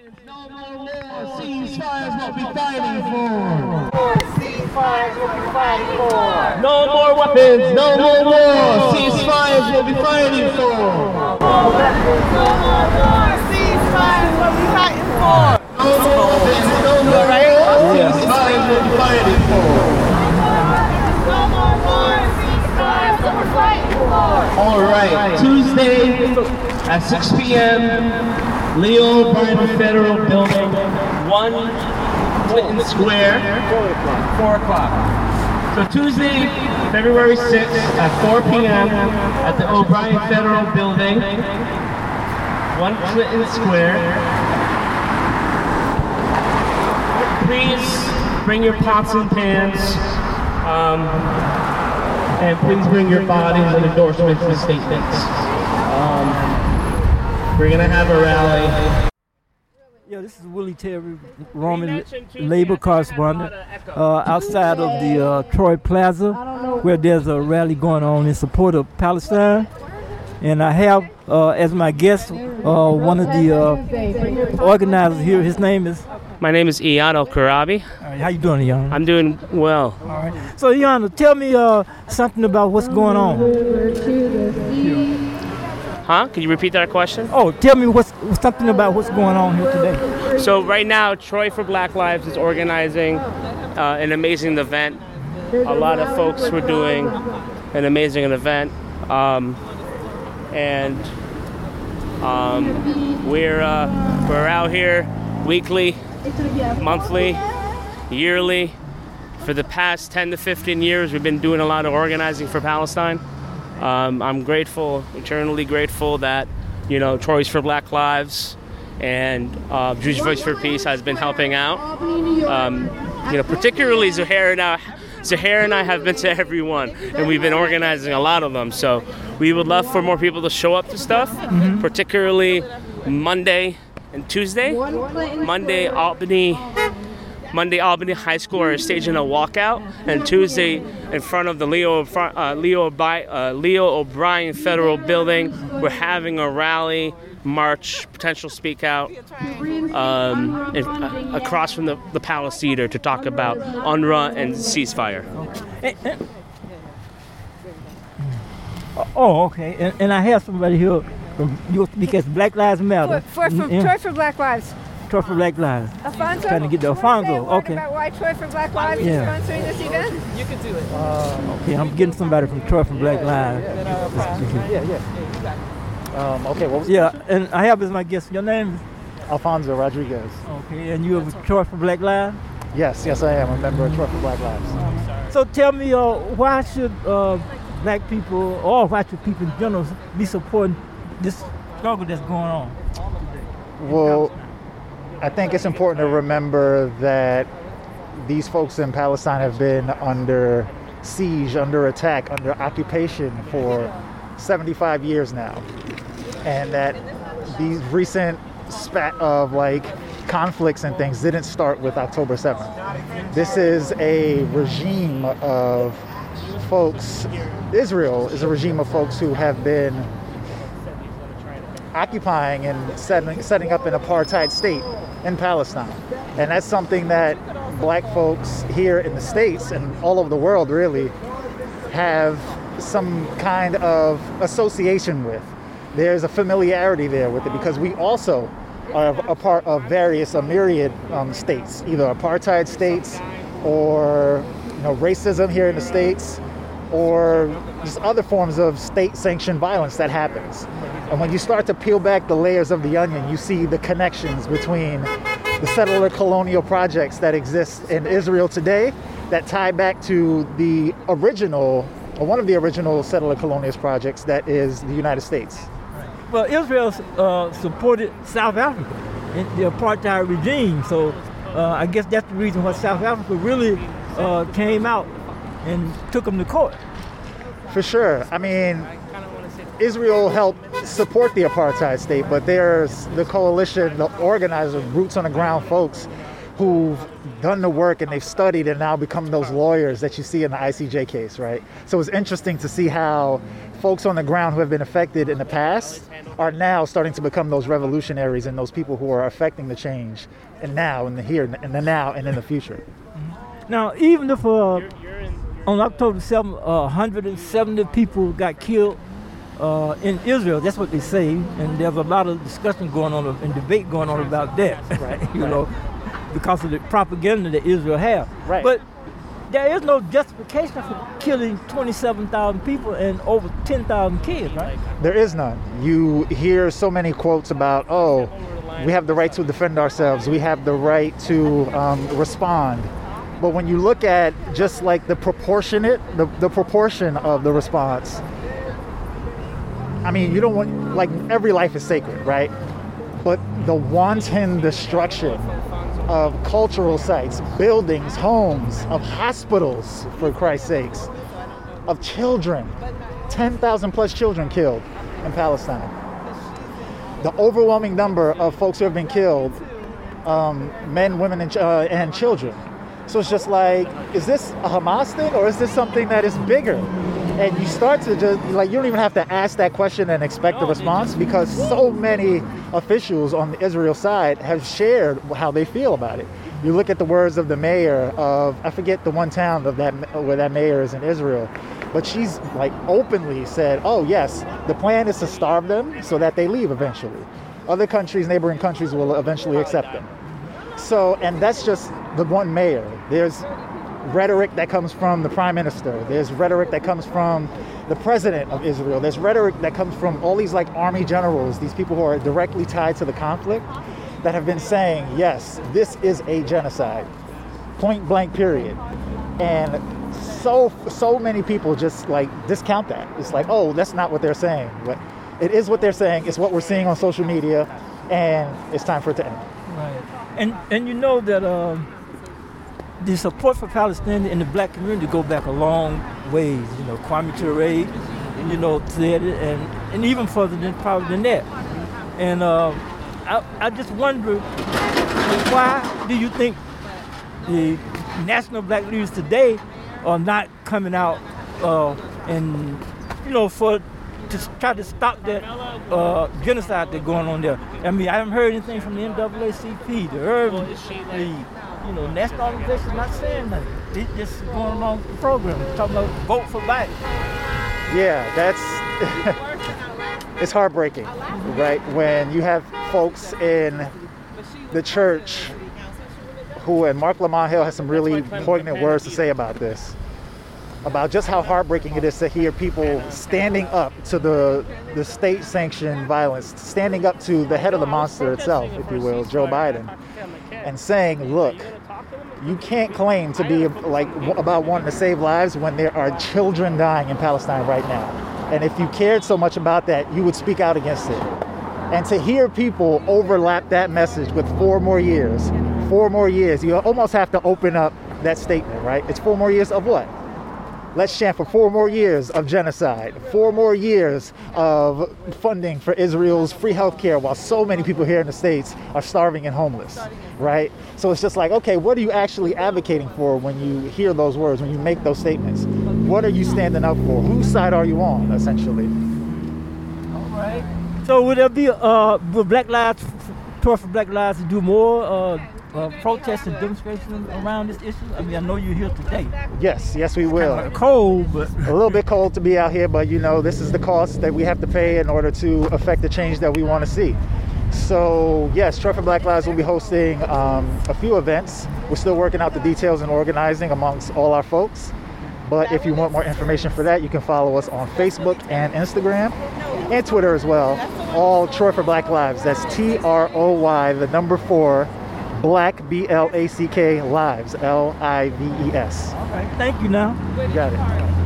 No more war. What for. Ceasefires what fighting for. No more weapons. No more war. Ceasefires what we fighting for. No more weapons. No more war. Ceasefires what we fighting for. No more weapons. No more war. Ceasefires what we fighting for. What fighting for. All right. Tuesday at 6 p.m. Leo O'Brien Federal Building, 1 Clinton Square. 4 o'clock. So Tuesday, February 6th at 4 p.m. at the O'Brien Federal Building, 1 Clinton Square. Please bring your pots and pans. Um, and please bring your bodies and endorsements and statements. We're gonna have a rally. Yeah, this is Willie Terry, Roaming labor correspondent, uh, outside of the uh, Troy Plaza, where there's a rally going on in support of Palestine. And I have uh, as my guest uh, one of the uh, organizers here. His name is. My name is Ian Al Karabi. how you doing, Ian? I'm doing well. All right. So, Ian, tell me uh, something about what's going on. Huh? Can you repeat that question? Oh, tell me what's something about what's going on here today. So right now, Troy for Black Lives is organizing uh, an amazing event. A lot of folks were doing an amazing event, um, and um, we're uh, we're out here weekly, monthly, yearly. For the past 10 to 15 years, we've been doing a lot of organizing for Palestine. Um, I'm grateful, eternally grateful that you know Troy's for Black Lives and uh, Jewish Voice for Peace has been helping out. Um, you know, particularly Zuhair and I. Zuhair and I have been to every one, and we've been organizing a lot of them. So we would love for more people to show up to stuff, Mm-hmm. particularly Monday and Tuesday. Monday, Albany Monday, Albany High School are staging a walkout, and Tuesday, in front of the Leo uh, Leo, O'Bi- uh, Leo O'Brien Federal Building, we're having a rally, march, potential speak out um, in, uh, across from the, the Palace Theater to talk about UNRWA and ceasefire. Oh, okay. And, and I have somebody here from you because Black Lives Matter. For, for, for, Yeah. Troy for Black Lives. Troy for Black Lives. Alfonso? Trying to get the you wanna say a Alfonso. Okay. About why Troy for Black Lives Yeah. is sponsoring this event? You can do it. Okay, I'm getting somebody from Troy for Black Lives. Yeah, yeah. Um, okay, what was Yeah, and I have as my guest. Your name? Alfonso Rodriguez. Okay, and you are with Troy for Black Lives. Yes, yes, I am a member of Troy for Black Lives. So tell me, uh, why should uh, black people or why should people in general be supporting this struggle that's going on? Well, I think it's important to remember that these folks in Palestine have been under siege, under attack, under occupation for 75 years now. And that these recent spat of like conflicts and things didn't start with October 7th. This is a regime of folks, Israel is a regime of folks who have been occupying and setting, setting up an apartheid state in Palestine. And that's something that black folks here in the States and all over the world really have some kind of association with. There's a familiarity there with it because we also are a part of various, a myriad um, states, either apartheid states or you know, racism here in the States or just other forms of state sanctioned violence that happens. And when you start to peel back the layers of the onion, you see the connections between the settler colonial projects that exist in Israel today that tie back to the original, or one of the original settler colonialist projects that is the United States. Well, Israel uh, supported South Africa in the apartheid regime, so uh, I guess that's the reason why South Africa really uh, came out and took them to court. For sure. I mean, Israel helped support the apartheid state, but there's the coalition, the organizers, roots on the ground folks who've done the work and they've studied and now become those lawyers that you see in the ICJ case, right? So it's interesting to see how folks on the ground who have been affected in the past are now starting to become those revolutionaries and those people who are affecting the change and now in the here and the now and in the future. Now, even if uh, on October 7th, uh, 170 people got killed uh, in Israel, that's what they say, and there's a lot of discussion going on and debate going on about that, Right, you right. know, because of the propaganda that Israel has. Right. But there is no justification for killing 27,000 people and over 10,000 kids, right? There is none. You hear so many quotes about, oh, we have the right to defend ourselves, we have the right to um, respond. But when you look at just like the proportionate, the, the proportion of the response, I mean, you don't want, like, every life is sacred, right? But the wanton destruction of cultural sites, buildings, homes, of hospitals, for Christ's sakes, of children, 10,000 plus children killed in Palestine. The overwhelming number of folks who have been killed, um, men, women, and, uh, and children. So it's just like, is this a Hamas thing or is this something that is bigger? And you start to just, like, you don't even have to ask that question and expect a response because so many officials on the Israel side have shared how they feel about it. You look at the words of the mayor of, I forget the one town of that where that mayor is in Israel, but she's like openly said, oh, yes, the plan is to starve them so that they leave eventually. Other countries, neighboring countries, will eventually accept them. So, and that's just the one mayor. There's rhetoric that comes from the prime minister. There's rhetoric that comes from the president of Israel. There's rhetoric that comes from all these like army generals, these people who are directly tied to the conflict, that have been saying, yes, this is a genocide, point blank, period. And so so many people just like discount that. It's like, oh, that's not what they're saying. But it is what they're saying. It's what we're seeing on social media, and it's time for it to end. And and you know that um, the support for Palestine in the black community go back a long ways. You know, Kwame Ture, you know, and and even further than probably than that. And uh, I I just wonder why do you think the national black leaders today are not coming out uh, and you know for to try to stop that uh, genocide that's going on there. I mean, I haven't heard anything from the NAACP, the Urban League, you know, national organizations not saying nothing. They just going along with the program, talking about vote for Biden. Yeah, that's it's heartbreaking, right? When you have folks in the church who, and Marc Lamont Hill has some really poignant words to say about this, about just how heartbreaking it is to hear people standing up to the the state-sanctioned violence, standing up to the head of the monster itself, if you will, Joe Biden, and saying, "Look, you can't claim to be like about wanting to save lives when there are children dying in Palestine right now. And if you cared so much about that, you would speak out against it. And to hear people overlap that message with four more years, four more years, you almost have to open up that statement, right? It's four more years of what? Let's chant for four more years of genocide, four more years of funding for Israel's free healthcare while so many people here in the States are starving and homeless, right? So it's just like, okay, what are you actually advocating for when you hear those words, when you make those statements? What are you standing up for? Whose side are you on, essentially? All right. So would there be uh Black Lives for Black Lives to do more uh, uh protests and demonstrations around this issue? I mean, I know you're here today. Yes, yes, we will. Kinda cold, but a little bit cold to be out here, but you know, this is the cost that we have to pay in order to affect the change that we want to see. So, yes, Troy for Black Lives will be hosting um, a few events. We're still working out the details and organizing amongst all our folks. But if you want more information for that, you can follow us on Facebook and Instagram and Twitter as well. All Troy for Black Lives. That's T R O Y, the number four, Black B L A C K Lives, L I V E S. all right. Thank you now. You got it.